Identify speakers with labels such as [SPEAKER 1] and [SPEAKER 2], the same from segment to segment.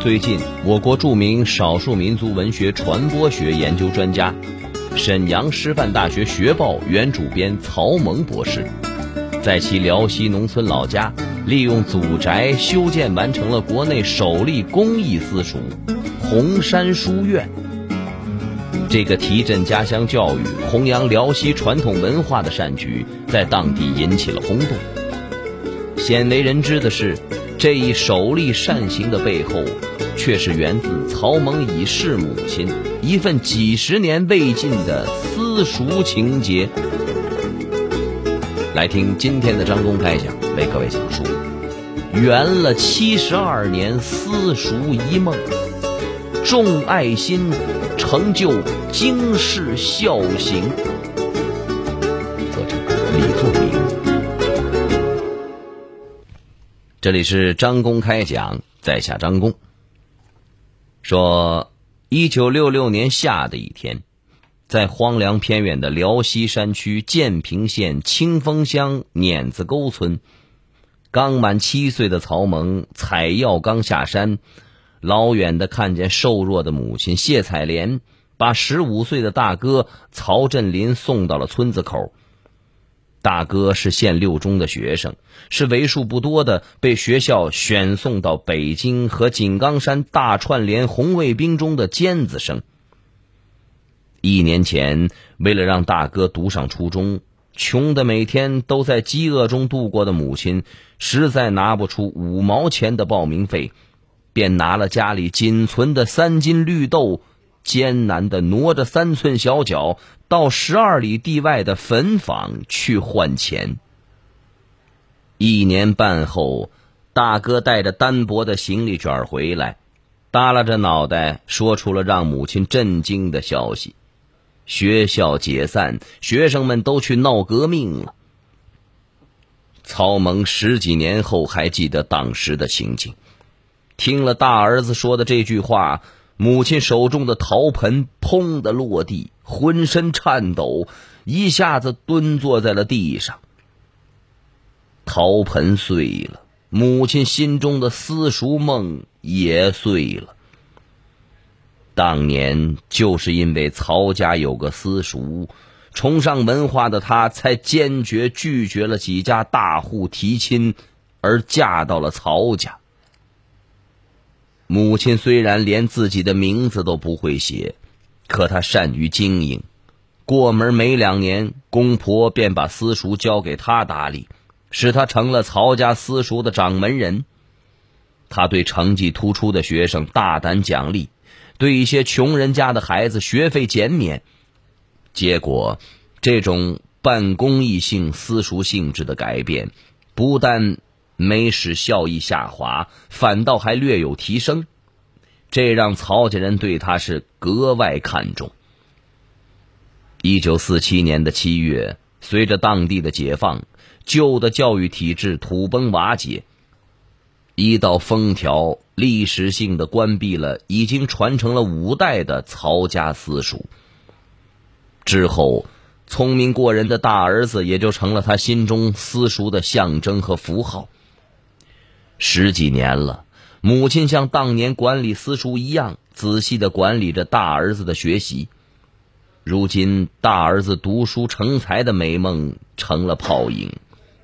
[SPEAKER 1] 最近，我国著名少数民族文学传播学研究专家、沈阳师范大学学报原主编曹萌博士，在其辽西农村老家，利用祖宅修建完成了国内首例公益私塾——红山书院。这个提振家乡教育、弘扬辽西传统文化的善举，在当地引起了轰动。鲜为人知的是。这一首立善行的背后，却是源自曹蒙已逝母亲一份几十年未尽的私塾情结。来听今天的张公开讲，为各位讲述圆了七十二年私塾一梦，重爱心，成就经世孝行。这里是张公开讲，在下张公。说，一九六六年夏的一天，在荒凉偏远的辽西山区建平县清风乡碾子沟村，刚满七岁的曹萌采药刚下山，老远的看见瘦弱的母亲谢彩莲，把十五岁的大哥曹振林送到了村子口。大哥是县六中的学生，是为数不多的被学校选送到北京和井冈山大串联红卫兵中的尖子生。一年前，为了让大哥读上初中，穷的每天都在饥饿中度过的母亲，实在拿不出五毛钱的报名费，便拿了家里仅存的三斤绿豆。艰难的挪着三寸小脚到十二里地外的坟坊去换钱。一年半后，大哥带着单薄的行李卷回来，耷拉着脑袋说出了让母亲震惊的消息：学校解散，学生们都去闹革命了。曹蒙十几年后还记得当时的情景，听了大儿子说的这句话。母亲手中的陶盆砰的落地，浑身颤抖，一下子蹲坐在了地上。陶盆碎了，母亲心中的私塾梦也碎了。当年就是因为曹家有个私塾，崇尚文化的她才坚决拒绝了几家大户提亲，而嫁到了曹家。母亲虽然连自己的名字都不会写，可她善于经营。过门没两年，公婆便把私塾交给她打理，使她成了曹家私塾的掌门人。他对成绩突出的学生大胆奖励，对一些穷人家的孩子学费减免。结果，这种半公益性私塾性质的改变，不但。没使效益下滑，反倒还略有提升，这让曹家人对他是格外看重。一九四七年的七月，随着当地的解放，旧的教育体制土崩瓦解，一道封条历史性的关闭了已经传承了五代的曹家私塾。之后，聪明过人的大儿子也就成了他心中私塾的象征和符号。十几年了，母亲像当年管理私塾一样，仔细的管理着大儿子的学习。如今大儿子读书成才的美梦成了泡影，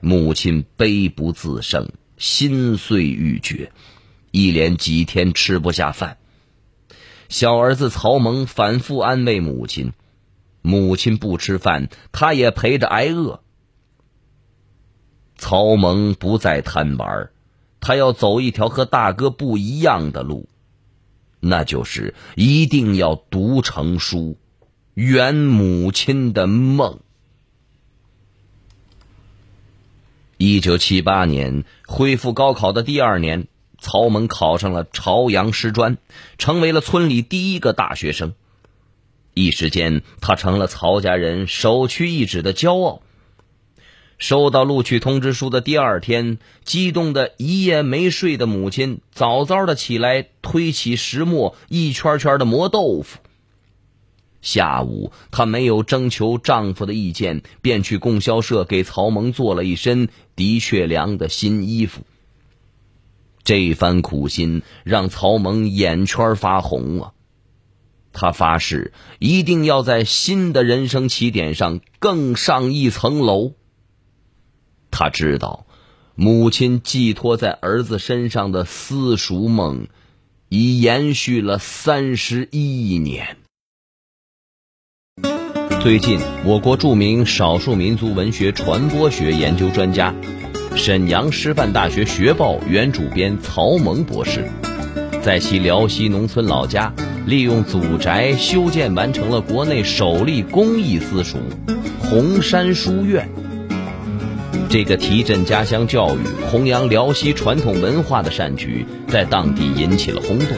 [SPEAKER 1] 母亲悲不自胜，心碎欲绝，一连几天吃不下饭。小儿子曹萌反复安慰母亲：“母亲不吃饭，他也陪着挨饿。”曹萌不再贪玩。他要走一条和大哥不一样的路，那就是一定要读成书，圆母亲的梦。一九七八年恢复高考的第二年，曹猛考上了朝阳师专，成为了村里第一个大学生。一时间，他成了曹家人首屈一指的骄傲。收到录取通知书的第二天，激动的一夜没睡的母亲早早的起来推起石磨，一圈圈的磨豆腐。下午，她没有征求丈夫的意见，便去供销社给曹萌做了一身的确良的新衣服。这番苦心让曹蒙眼圈发红啊！他发誓一定要在新的人生起点上更上一层楼。他知道，母亲寄托在儿子身上的私塾梦，已延续了三十一年。最近，我国著名少数民族文学传播学研究专家、沈阳师范大学学报原主编曹萌博士，在其辽西农村老家，利用祖宅修建完成了国内首例公益私塾——红山书院。这个提振家乡教育、弘扬辽西传统文化的善举，在当地引起了轰动。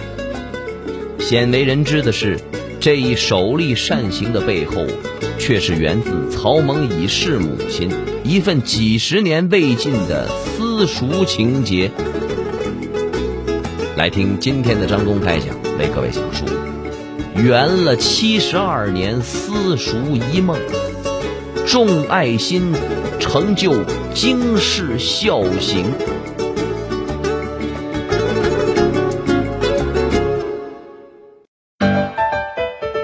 [SPEAKER 1] 鲜为人知的是。这一首例善行的背后，却是源自曹蒙已逝母亲一份几十年未尽的私塾情节。来听今天的张公开讲，为各位讲述圆了七十二年私塾一梦，重爱心，成就经世孝行。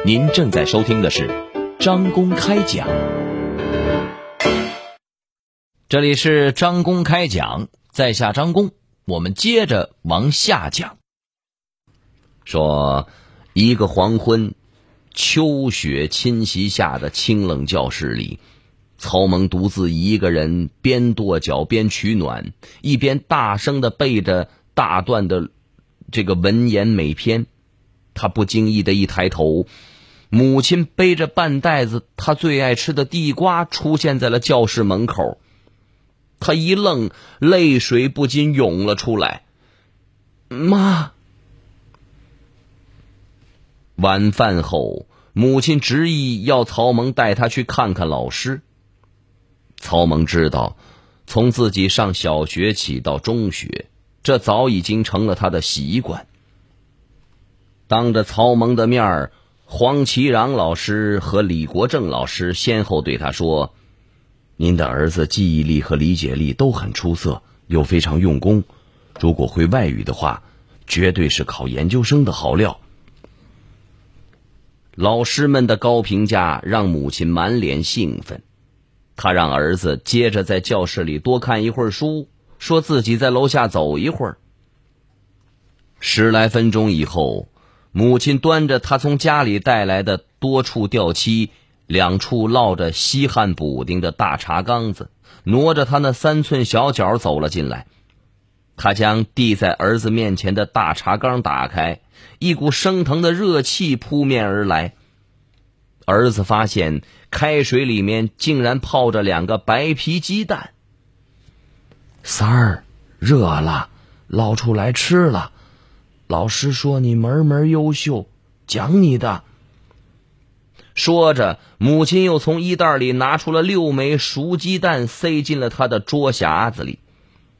[SPEAKER 1] 您正在收听的是张公开讲，这里是张公开讲，在下张公，我们接着往下讲。说一个黄昏，秋雪侵袭下的清冷教室里，曹蒙独自一个人边跺脚边取暖，一边大声的背着大段的这个文言美篇。他不经意的一抬头。母亲背着半袋子他最爱吃的地瓜出现在了教室门口，他一愣，泪水不禁涌了出来。妈。晚饭后，母亲执意要曹萌带他去看看老师。曹萌知道，从自己上小学起到中学，这早已经成了他的习惯。当着曹萌的面儿。黄其壤老师和李国正老师先后对他说：“您的儿子记忆力和理解力都很出色，又非常用功。如果会外语的话，绝对是考研究生的好料。”老师们的高评价让母亲满脸兴奋，他让儿子接着在教室里多看一会儿书，说自己在楼下走一会儿。十来分钟以后。母亲端着他从家里带来的多处掉漆、两处烙着稀罕补丁的大茶缸子，挪着他那三寸小脚走了进来。他将递在儿子面前的大茶缸打开，一股升腾的热气扑面而来。儿子发现开水里面竟然泡着两个白皮鸡蛋。三儿，热了，捞出来吃了。老师说你门门优秀，奖你的。说着，母亲又从衣袋里拿出了六枚熟鸡蛋，塞进了他的桌匣子里。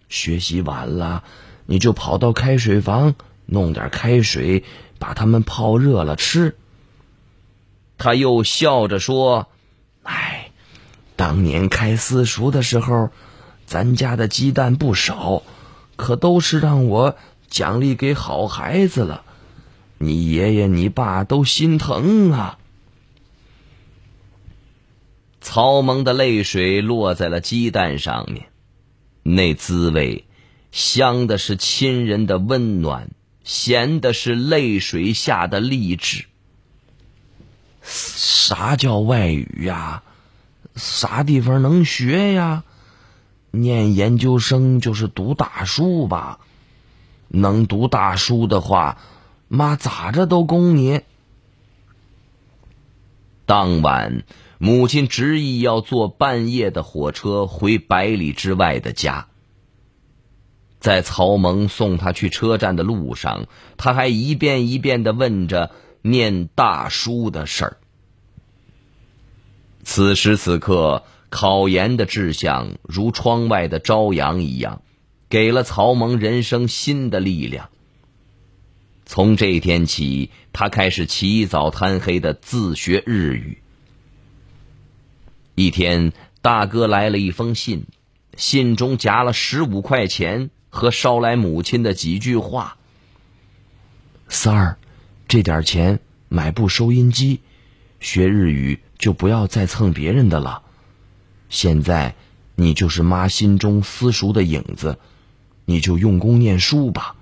[SPEAKER 1] 学习晚了，你就跑到开水房弄点开水，把它们泡热了吃。他又笑着说：“哎，当年开私塾的时候，咱家的鸡蛋不少，可都是让我。”奖励给好孩子了，你爷爷你爸都心疼啊！曹蒙的泪水落在了鸡蛋上面，那滋味，香的是亲人的温暖，咸的是泪水下的励志。啥叫外语呀？啥地方能学呀？念研究生就是读大书吧？能读大书的话，妈咋着都供你。当晚，母亲执意要坐半夜的火车回百里之外的家。在曹蒙送他去车站的路上，他还一遍一遍的问着念大书的事儿。此时此刻，考研的志向如窗外的朝阳一样。给了曹蒙人生新的力量。从这天起，他开始起早贪黑的自学日语。一天，大哥来了一封信，信中夹了十五块钱和捎来母亲的几句话：“
[SPEAKER 2] 三儿，这点钱买部收音机，学日语就不要再蹭别人的了。现在你就是妈心中私塾的影子，你就用功念书吧。”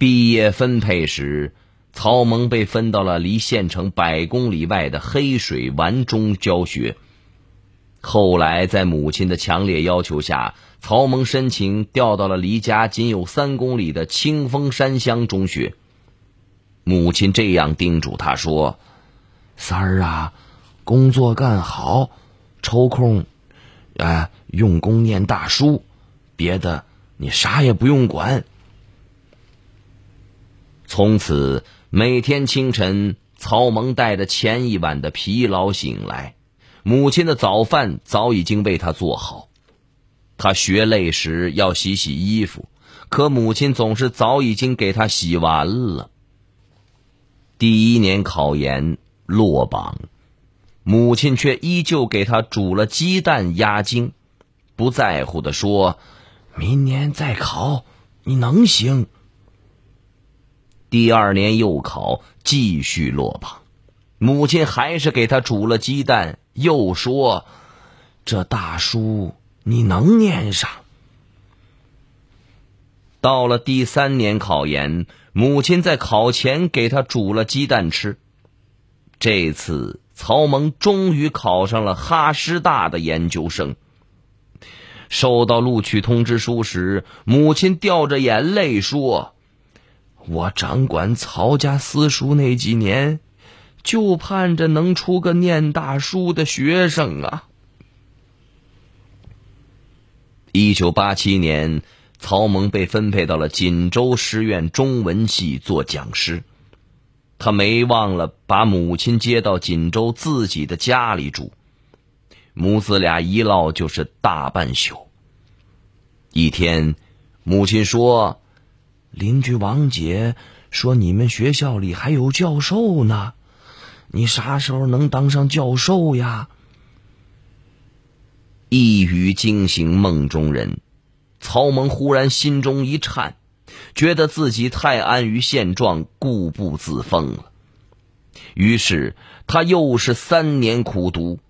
[SPEAKER 1] 毕业分配时，曹萌被分到了离县城百公里外的黑水丸中教学。后来，在母亲的强烈要求下，曹萌申请调到了离家仅有三公里的清风山乡中学。母亲这样叮嘱他说：“
[SPEAKER 2] 三儿啊，工作干好，抽空，啊，用功念大书，别的你啥也不用管。”
[SPEAKER 1] 从此，每天清晨，曹萌带着前一晚的疲劳醒来，母亲的早饭早已经为他做好。他学累时要洗洗衣服，可母亲总是早已经给他洗完了。第一年考研落榜，母亲却依旧给他煮了鸡蛋压惊，不在乎的说：“
[SPEAKER 2] 明年再考，你能行。”
[SPEAKER 1] 第二年又考，继续落榜，母亲还是给他煮了鸡蛋，又说：“
[SPEAKER 2] 这大书你能念上。”
[SPEAKER 1] 到了第三年考研，母亲在考前给他煮了鸡蛋吃。这次曹萌终于考上了哈师大的研究生。收到录取通知书时，母亲掉着眼泪说。
[SPEAKER 2] 我掌管曹家私塾那几年，就盼着能出个念大书的学生啊！
[SPEAKER 1] 一九八七年，曹萌被分配到了锦州师院中文系做讲师，他没忘了把母亲接到锦州自己的家里住，母子俩一唠就是大半宿。一天，母亲说。
[SPEAKER 2] 邻居王姐说：“你们学校里还有教授呢，你啥时候能当上教授呀？”
[SPEAKER 1] 一语惊醒梦中人，曹萌忽然心中一颤，觉得自己太安于现状，固步自封了。于是他又是三年苦读。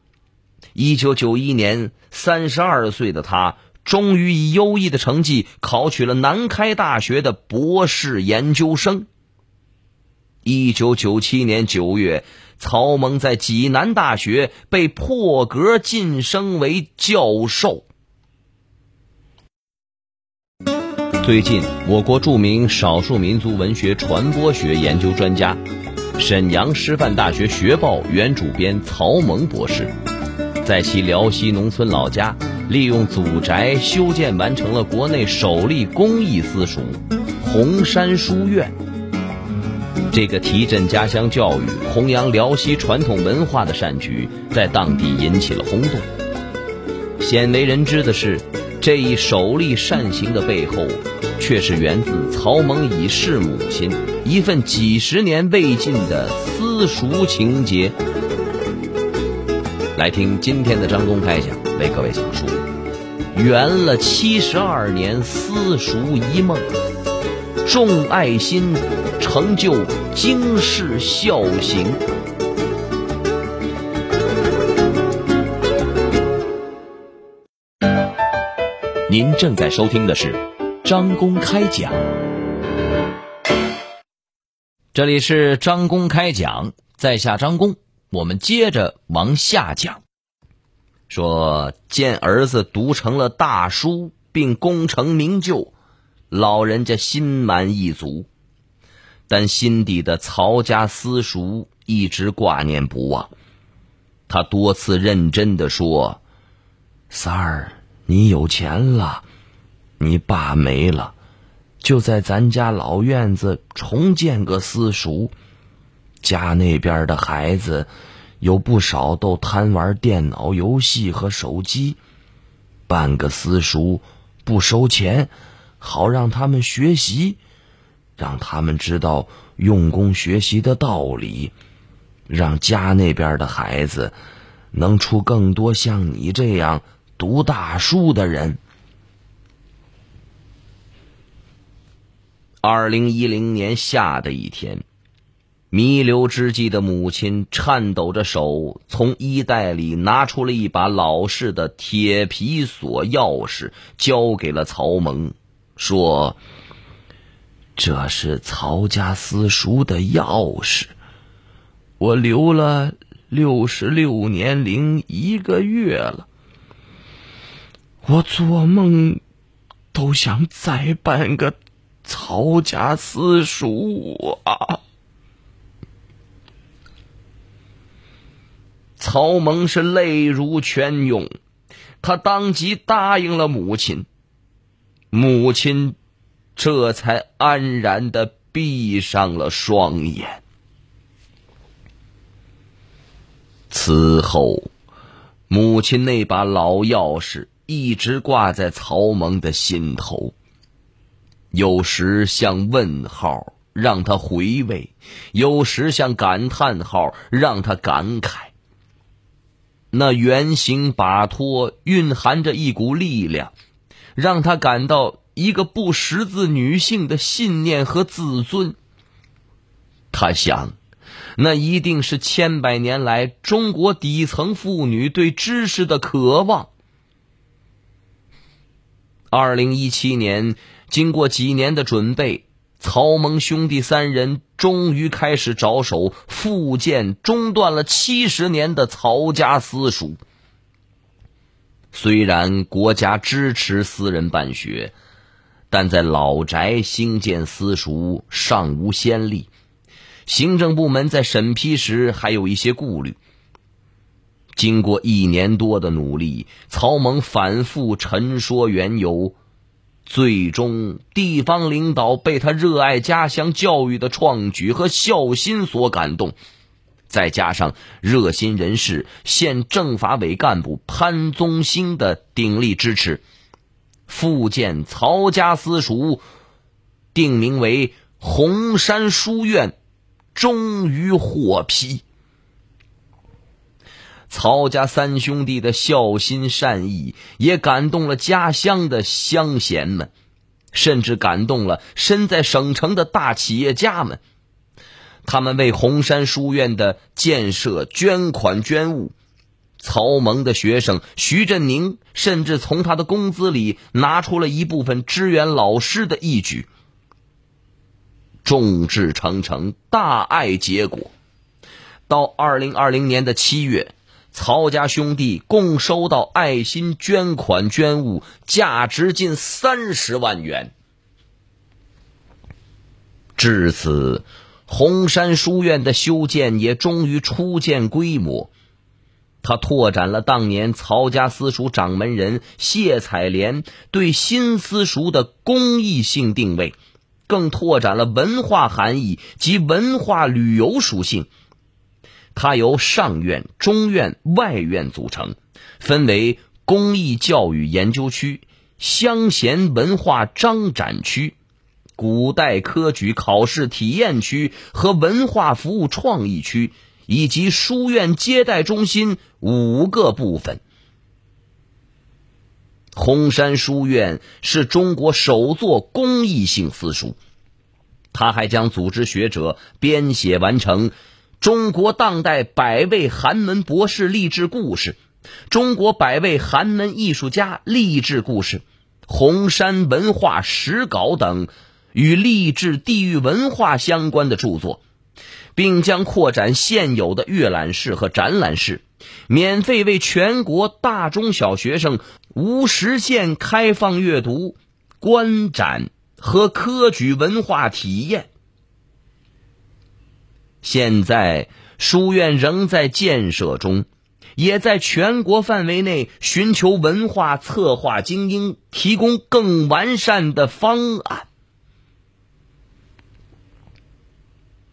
[SPEAKER 1] 一九九一年，三十二岁的他。终于以优异的成绩考取了南开大学的博士研究生。一九九七年九月，曹萌在济南大学被破格晋升为教授。最近，我国著名少数民族文学传播学研究专家、沈阳师范大学学报原主编曹萌博士，在其辽西农村老家。利用祖宅修建，完成了国内首例公益私塾——红山书院。这个提振家乡教育、弘扬辽西传统文化的善举，在当地引起了轰动。鲜为人知的是，这一首例善行的背后，却是源自曹蒙已逝母亲一份几十年未尽的私塾情结。来听今天的张公开讲。为各位讲述，圆了七十二年私塾一梦，众爱心，成就经世孝行。您正在收听的是张公开讲，这里是张公开讲，在下张公，我们接着往下讲。说见儿子读成了大书，并功成名就，老人家心满意足，但心底的曹家私塾一直挂念不忘。他多次认真的说：“
[SPEAKER 2] 三儿，你有钱了，你爸没了，就在咱家老院子重建个私塾，家那边的孩子。”有不少都贪玩电脑游戏和手机，办个私塾不收钱，好让他们学习，让他们知道用功学习的道理，让家那边的孩子能出更多像你这样读大书的人。
[SPEAKER 1] 二零一零年夏的一天，弥留之际的母亲颤抖着手，从衣袋里拿出了一把老式的铁皮锁钥匙，交给了曹蒙，说。
[SPEAKER 2] 这是曹家私塾的钥匙，我留了六十六年零一个月了。我做梦。”都想再办个曹家私塾啊！
[SPEAKER 1] 曹蒙是泪如泉涌，他当即答应了母亲，母亲这才安然的闭上了双眼。此后，母亲那把老钥匙。一直挂在曹蒙的心头，有时像问号，让他回味；有时像感叹号，让他感慨。那圆形把托蕴含着一股力量，让他感到一个不识字女性的信念和自尊。他想，那一定是千百年来中国底层妇女对知识的渴望。二零一七年，经过几年的准备，曹蒙兄弟三人终于开始着手复建中断了七十年的曹家私塾。虽然国家支持私人办学，但在老宅兴建私塾尚无先例，行政部门在审批时还有一些顾虑。经过一年多的努力，曹猛反复陈说缘由，最终地方领导被他热爱家乡教育的创举和孝心所感动，再加上热心人士县政法委干部潘宗兴的鼎力支持，复建曹家私塾，定名为红山书院，终于获批。曹家三兄弟的孝心善意，也感动了家乡的乡贤们，甚至感动了身在省城的大企业家们。他们为红山书院的建设捐款捐物。曹蒙的学生徐振宁甚至从他的工资里拿出了一部分支援老师的义举。众志成城，大爱结果。到二零二零年的七月。曹家兄弟共收到爱心捐款捐物，价值近三十万元。至此，红山书院的修建也终于初见规模。他拓展了当年曹家私塾掌门人谢彩莲对新私塾的公益性定位，更拓展了文化含义及文化旅游属性。它由上院、中院、外院组成，分为公益教育研究区、乡贤文化张展区、古代科举考试体验区和文化服务创意区，以及书院接待中心五个部分。红山书院是中国首座公益性私塾，他还将组织学者编写完成。中国当代百位寒门博士励志故事，中国百位寒门艺术家励志故事，红山文化史稿等与励志地域文化相关的著作，并将扩展现有的阅览室和展览室，免费为全国大中小学生无时限开放阅读、观展和科举文化体验。现在书院仍在建设中，也在全国范围内寻求文化策划精英，提供更完善的方案。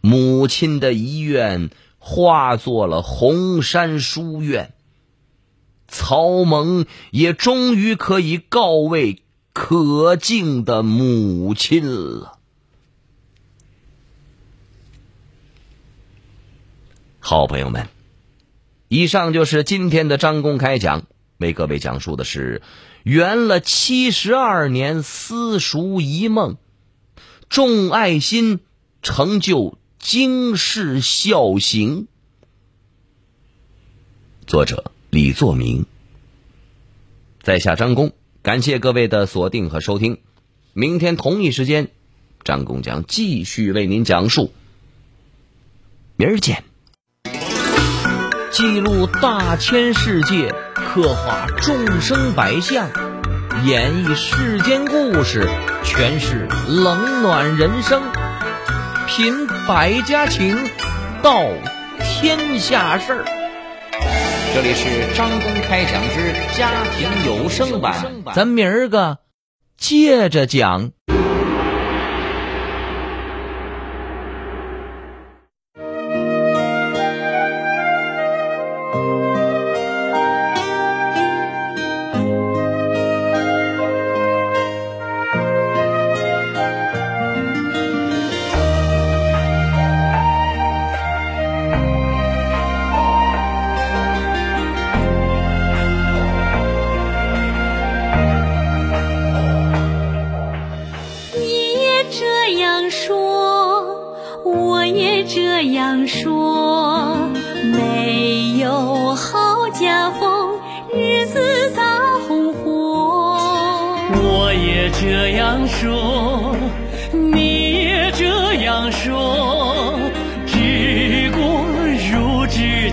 [SPEAKER 1] 母亲的遗愿化作了红山书院，曹蒙也终于可以告慰可敬的母亲了。好朋友们，以上就是今天的张公开讲，为各位讲述的是圆了七十二年私塾一梦，重爱心，成就经世孝行。作者李作明，在下张工，感谢各位的锁定和收听。明天同一时间，张工将继续为您讲述。明儿见。记录大千世界，刻画众生百相，演绎世间故事，诠释冷暖人生，品百家情，道天下事儿。这里是张公开讲之家庭有声版，咱明儿个接着讲。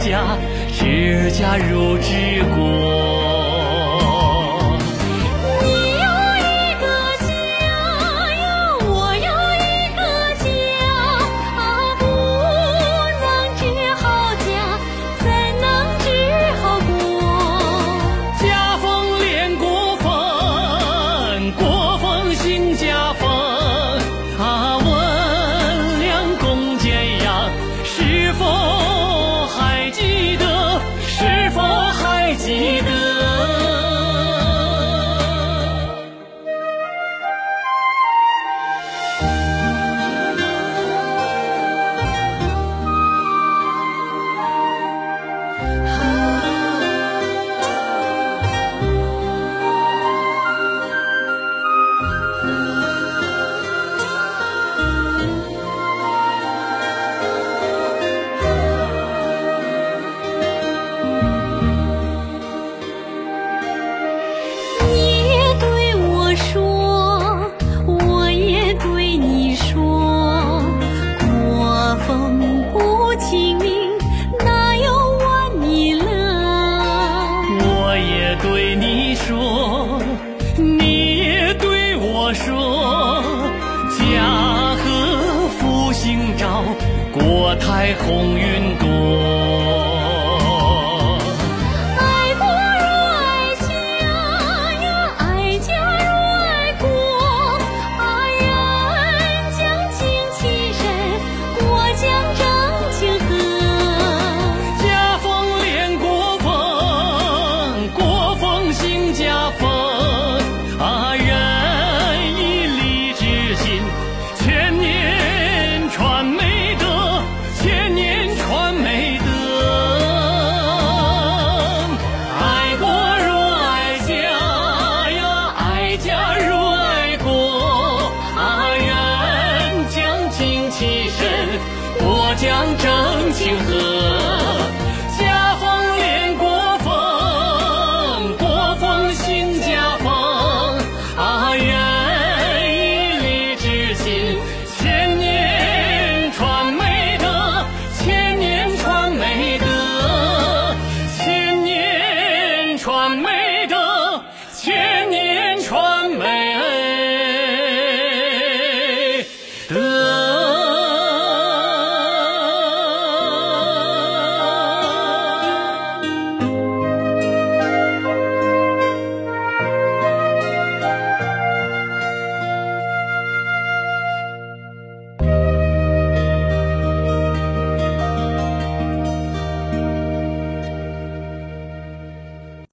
[SPEAKER 3] 家，治家如治国。